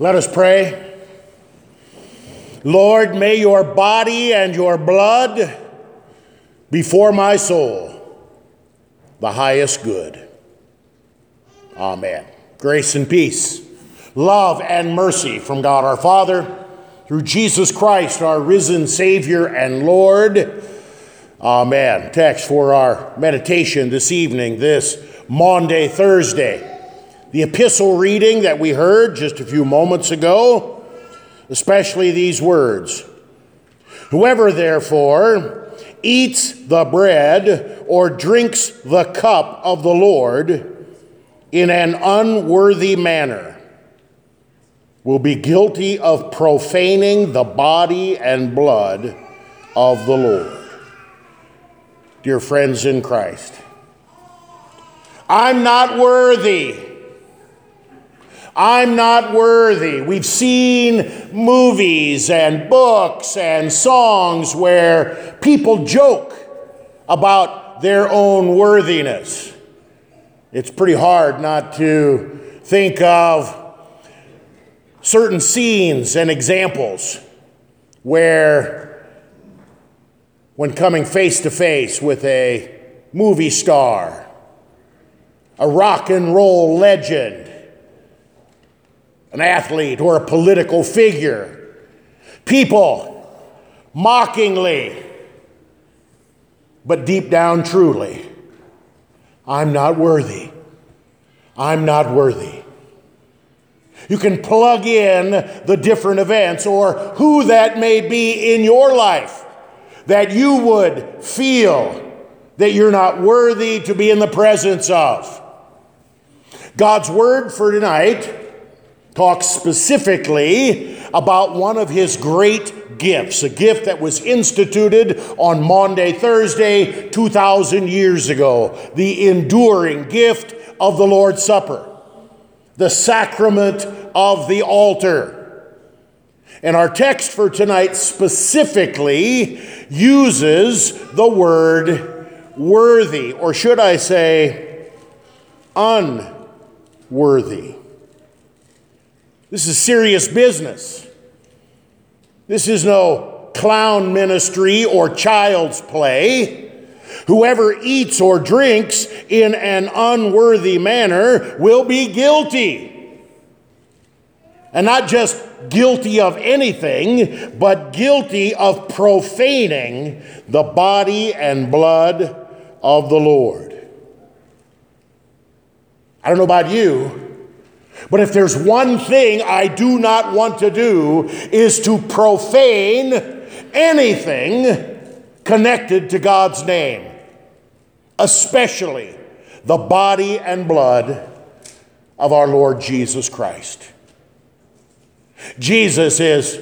Let us pray. Lord, may your body and your blood before my soul the highest good. Amen. Grace and peace, love and mercy from God our Father, through Jesus Christ, our risen Savior and Lord. Amen. Text for our meditation this evening, this Maundy, Thursday. The epistle reading that we heard just a few moments ago especially these words Whoever therefore eats the bread or drinks the cup of the Lord in an unworthy manner will be guilty of profaning the body and blood of the Lord. Dear friends in Christ, I'm not worthy I'm not worthy. We've seen movies and books and songs where people joke about their own worthiness. It's pretty hard not to think of certain scenes and examples where, when coming face to face with a movie star, a rock and roll legend, an athlete or a political figure. People mockingly, but deep down truly, I'm not worthy. I'm not worthy. You can plug in the different events or who that may be in your life that you would feel that you're not worthy to be in the presence of. God's word for tonight talks specifically about one of his great gifts, a gift that was instituted on Maundy, Thursday, 2,000 years ago, the enduring gift of the Lord's Supper, the sacrament of the altar. And our text for tonight specifically uses the word worthy, or should I say, unworthy. This is serious business. This is no clown ministry or child's play. Whoever eats or drinks in an unworthy manner will be guilty. And not just guilty of anything, but guilty of profaning the body and blood of the Lord. I don't know about you, but if there's one thing I do not want to do is to profane anything connected to God's name, especially the body and blood of our Lord Jesus Christ. Jesus is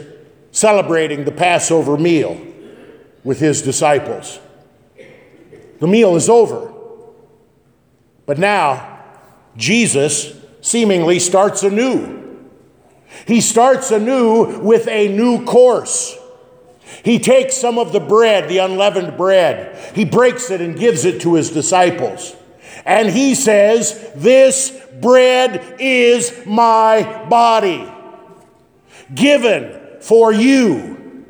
celebrating the Passover meal with his disciples. The meal is over. But now, Jesus seemingly starts anew. He starts anew with a new course. He takes some of the bread, the unleavened bread, he breaks it and gives it to his disciples. And he says, This bread is my body, given for you.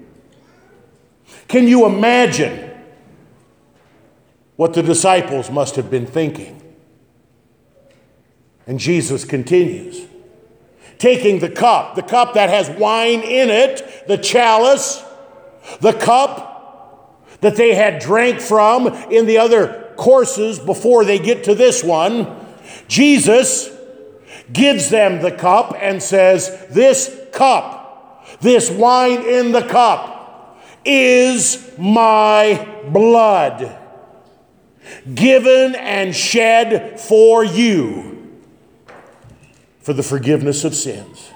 Can you imagine what the disciples must have been thinking? And Jesus continues, taking the cup, the cup that has wine in it, the chalice, the cup that they had drank from in the other courses before they get to this one. Jesus gives them the cup and says, This cup, this wine in the cup, is my blood, given and shed for you for the forgiveness of sins.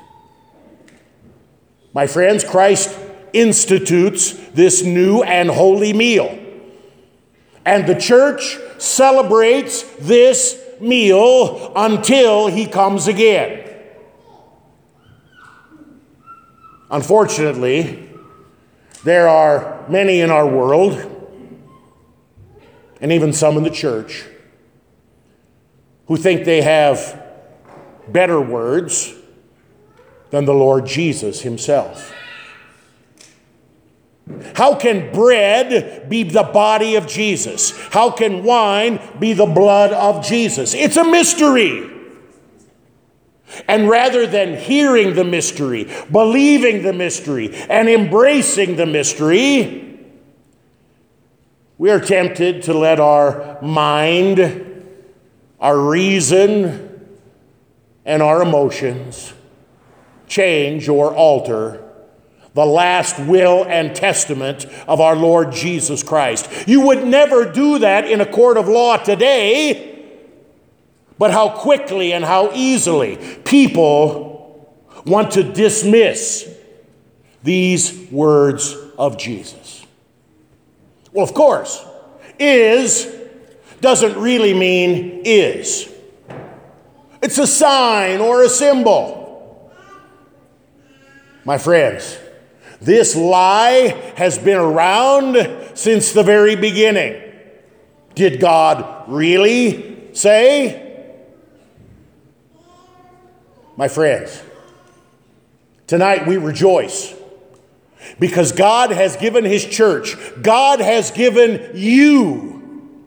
My friends, Christ institutes this new and holy meal. And the church celebrates this meal until he comes again. Unfortunately, there are many in our world, and even some in the church, who think they have better words than the Lord Jesus himself? How can bread be the body of Jesus? How can wine be the blood of Jesus? It's a mystery. And rather than hearing the mystery, believing the mystery, and embracing the mystery, we are tempted to let our mind, our reason, and our emotions change or alter the last will and testament of our Lord Jesus Christ. You would never do that in a court of law today, but how quickly and how easily people want to dismiss these words of Jesus. Well, of course, is doesn't really mean is. It's a sign or a symbol. My friends, this lie has been around since the very beginning. Did God really say? My friends, tonight we rejoice because God has given His church, God has given you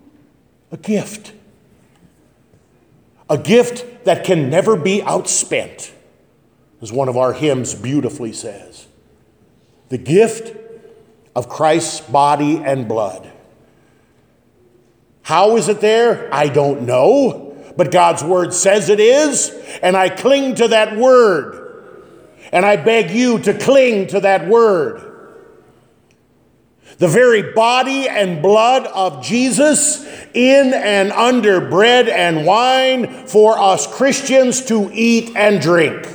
a gift. A gift that can never be outspent, as one of our hymns beautifully says the gift of Christ's body and blood. How is it there? I don't know, but God's word says it is, and I cling to that word. And I beg you to cling to that word. The very body and blood of Jesus in and under bread and wine for us Christians to eat and drink.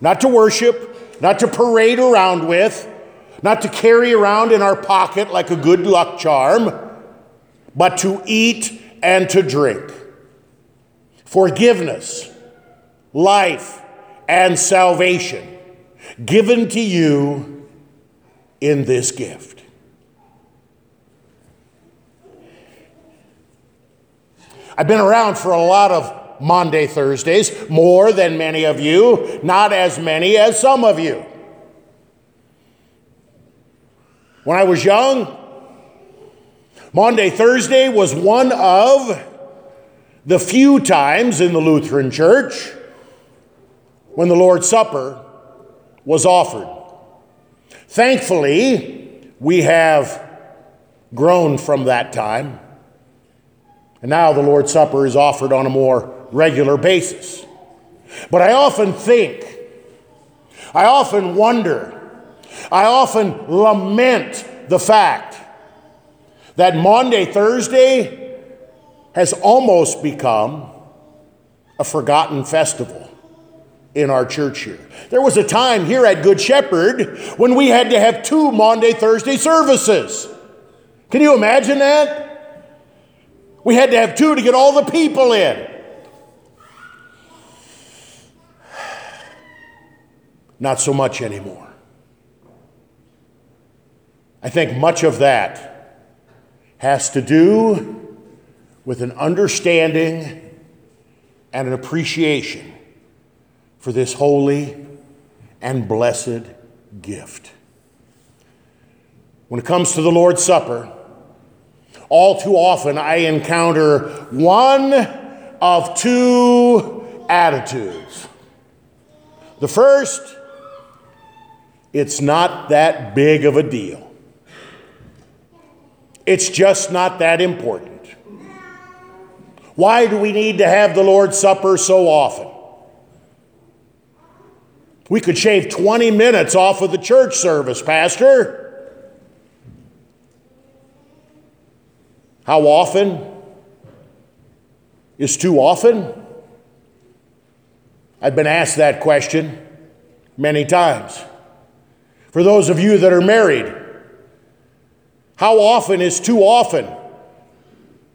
Not to worship, not to parade around with, not to carry around in our pocket like a good luck charm, but to eat and to drink. Forgiveness, life, and salvation given to you in this gift. I've been around for a lot of Maundy Thursdays, more than many of you, not as many as some of you. When I was young, Maundy Thursday was one of the few times in the Lutheran Church when the Lord's Supper was offered. Thankfully, we have grown from that time. And now the Lord's Supper is offered on a more regular basis. But I often think, I often wonder, I often lament the fact that Maundy Thursday has almost become a forgotten festival in our church here. There was a time here at Good Shepherd when we had to have two Maundy Thursday services. Can you imagine that? We had to have two to get all the people in. Not so much anymore. I think much of that has to do with an understanding and an appreciation for this holy and blessed gift. When it comes to the Lord's Supper, all too often I encounter one of two attitudes. The first it's not that big of a deal. It's just not that important. Why do we need to have the Lord's Supper so often? We could shave 20 minutes off of the church service, Pastor. How often is too often? I've been asked that question many times. For those of you that are married, how often is too often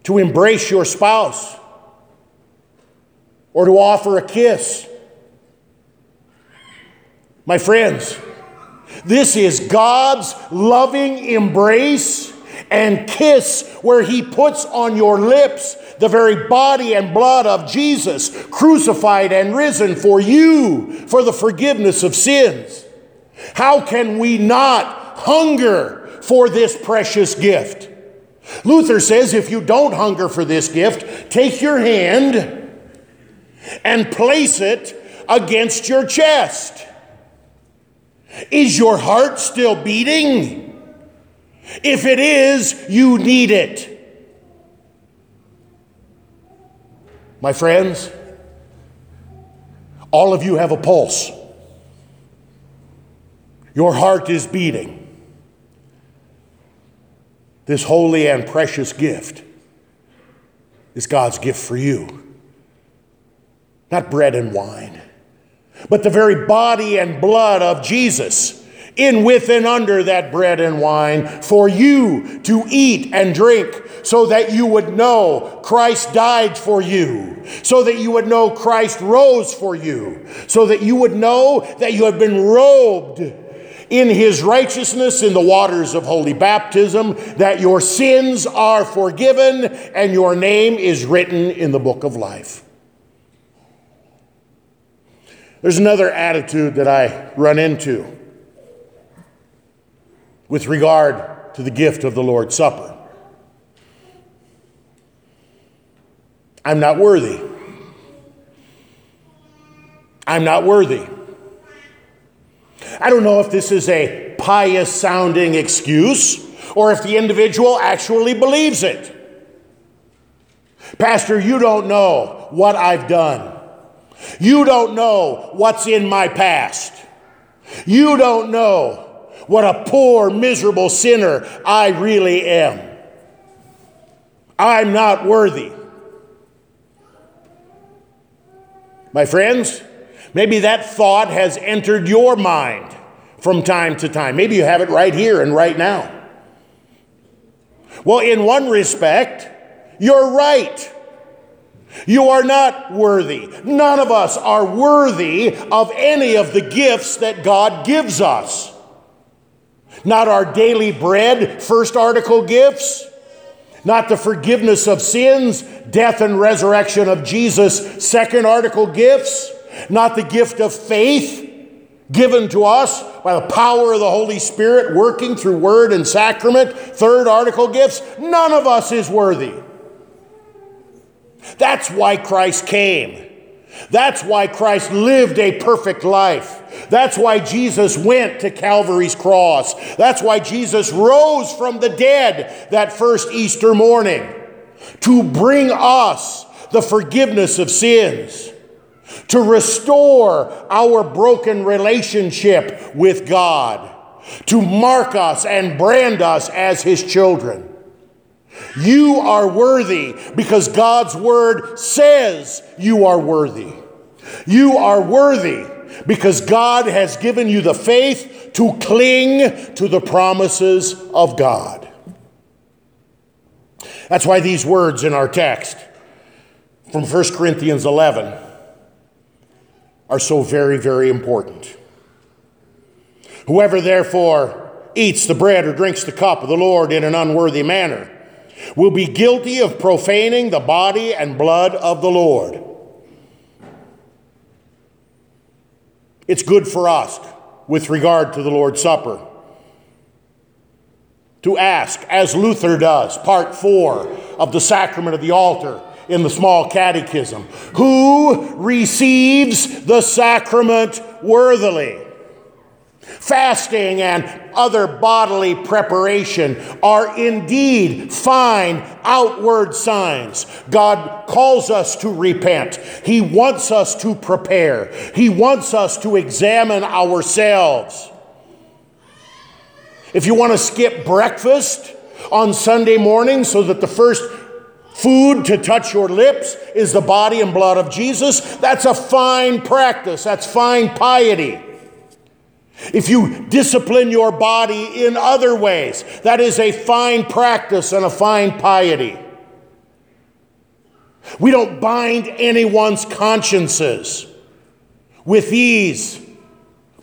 to embrace your spouse or to offer a kiss? My friends, this is God's loving embrace and kiss where He puts on your lips the very body and blood of Jesus, crucified and risen for you for the forgiveness of sins. How can we not hunger for this precious gift? Luther says if you don't hunger for this gift, take your hand and place it against your chest. Is your heart still beating? If it is, you need it. My friends, all of you have a pulse. Your heart is beating. This holy and precious gift is God's gift for you. Not bread and wine, but the very body and blood of Jesus in, with, and under that bread and wine for you to eat and drink, so that you would know Christ died for you, so that you would know Christ rose for you, so that you would know that you have been robed in his righteousness in the waters of holy baptism, that your sins are forgiven and your name is written in the book of life. There's another attitude that I run into with regard to the gift of the Lord's Supper. I'm not worthy. I'm not worthy. I don't know if this is a pious sounding excuse or if the individual actually believes it. Pastor, you don't know what I've done. You don't know what's in my past. You don't know what a poor, miserable sinner I really am. I'm not worthy. My friends, maybe that thought has entered your mind from time to time. Maybe you have it right here and right now. Well, in one respect, you're right. You are not worthy. None of us are worthy of any of the gifts that God gives us. Not our daily bread, first article gifts, not the forgiveness of sins, death and resurrection of Jesus, second article gifts, not the gift of faith given to us by the power of the Holy Spirit working through word and sacrament, third article gifts. None of us is worthy. That's why Christ came. That's why Christ lived a perfect life. That's why Jesus went to Calvary's cross. That's why Jesus rose from the dead that first Easter morning to bring us the forgiveness of sins, to restore our broken relationship with God, to mark us and brand us as His children. You are worthy because God's word says you are worthy. You are worthy because God has given you the faith to cling to the promises of God. That's why these words in our text from 1 Corinthians 11 are so very, very important. Whoever therefore eats the bread or drinks the cup of the Lord in an unworthy manner, will be guilty of profaning the body and blood of the Lord. It's good for us with regard to the Lord's Supper to ask, as Luther does, part four of the sacrament of the altar in the small catechism, who receives the sacrament worthily? Fasting and other bodily preparation are indeed fine outward signs. God calls us to repent. He wants us to prepare. He wants us to examine ourselves. If you want to skip breakfast on Sunday morning so that the first food to touch your lips is the body and blood of Jesus, that's a fine practice. That's fine piety. If you discipline your body in other ways, that is a fine practice and a fine piety. We don't bind anyone's consciences with these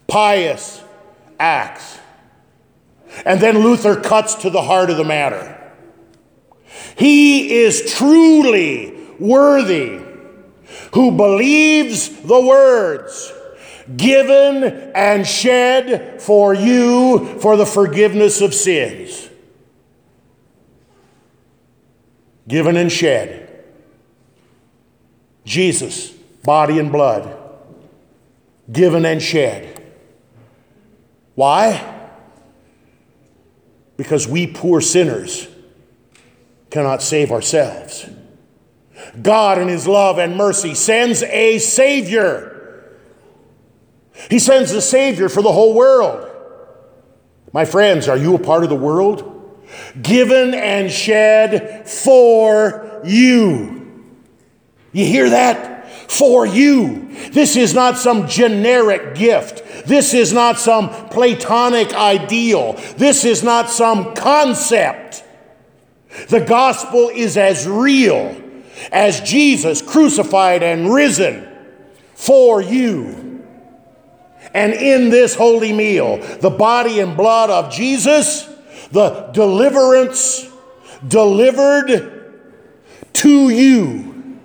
pious acts. And then Luther cuts to the heart of the matter. He is truly worthy who believes the words given and shed for you for the forgiveness of sins. Given and shed. Jesus, body and blood, given and shed. Why? Because we poor sinners cannot save ourselves. God, in His love and mercy, sends a Savior. He sends a Savior for the whole world. My friends, are you a part of the world? Given and shed for you. You hear that? For you. This is not some generic gift. This is not some Platonic ideal. This is not some concept. The gospel is as real as Jesus crucified and risen for you. And in this holy meal, the body and blood of Jesus, the deliverance delivered to you,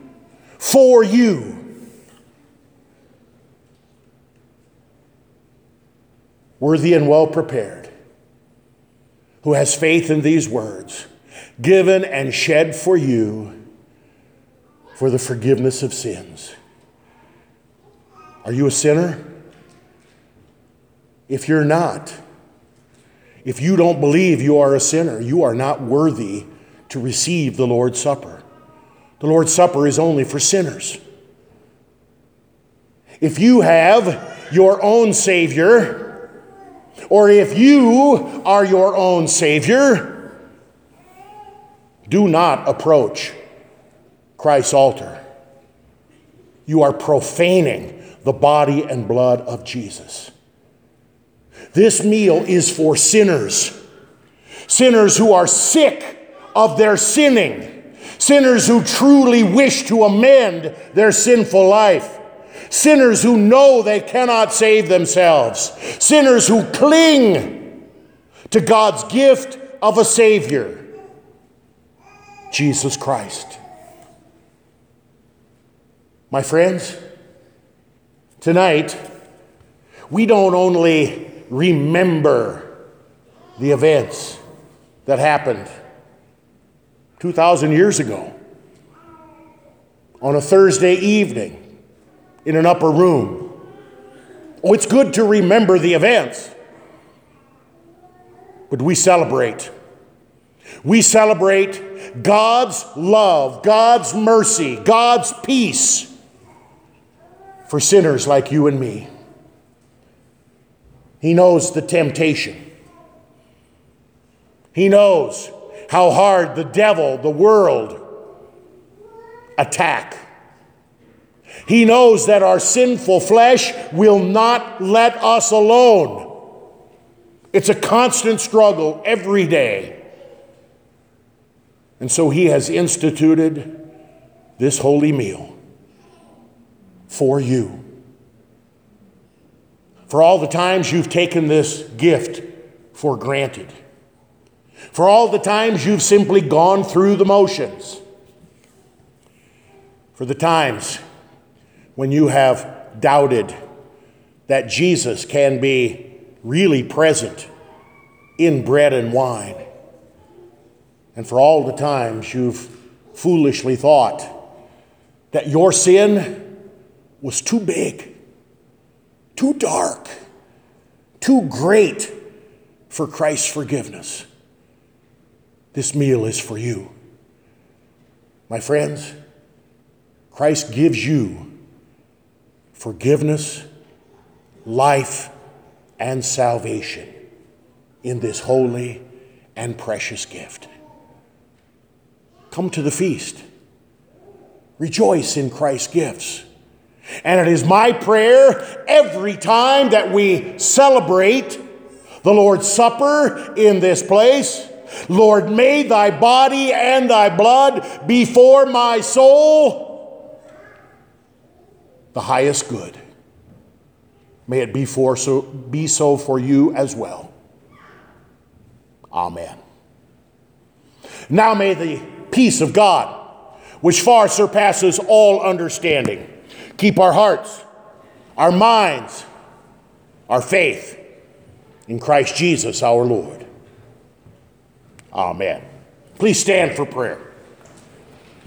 for you. Worthy and well prepared, who has faith in these words, given and shed for you for the forgiveness of sins. Are you a sinner? If you're not, if you don't believe you are a sinner, you are not worthy to receive the Lord's Supper. The Lord's Supper is only for sinners. If you have your own Savior, or if you are your own Savior, do not approach Christ's altar. You are profaning the body and blood of Jesus. This meal is for sinners, sinners who are sick of their sinning, sinners who truly wish to amend their sinful life. Sinners who know they cannot save themselves. Sinners who cling to God's gift of a Savior, Jesus Christ. My friends, tonight, we don't only remember the events that happened 2,000 years ago on a Thursday evening in an upper room. Oh, it's good to remember the events, but we celebrate. We celebrate God's love, God's mercy, God's peace for sinners like you and me. He knows the temptation. He knows how hard the devil, the world, attack. He knows that our sinful flesh will not let us alone. It's a constant struggle every day. And so he has instituted this holy meal for you. For all the times you've taken this gift for granted. For all the times you've simply gone through the motions. For the times when you have doubted that Jesus can be really present in bread and wine. And for all the times you've foolishly thought that your sin was too big, too dark, too great for Christ's forgiveness. This meal is for you. My friends, Christ gives you forgiveness, life, and salvation in this holy and precious gift. Come to the feast. Rejoice in Christ's gifts. And it is my prayer every time that we celebrate the Lord's Supper in this place. Lord, may thy body and thy blood be for my soul the highest good. May it be, for so, be so for you as well. Amen. Now may the peace of God, which far surpasses all understanding, keep our hearts, our minds, our faith in Christ Jesus our Lord. Amen. Please stand for prayer.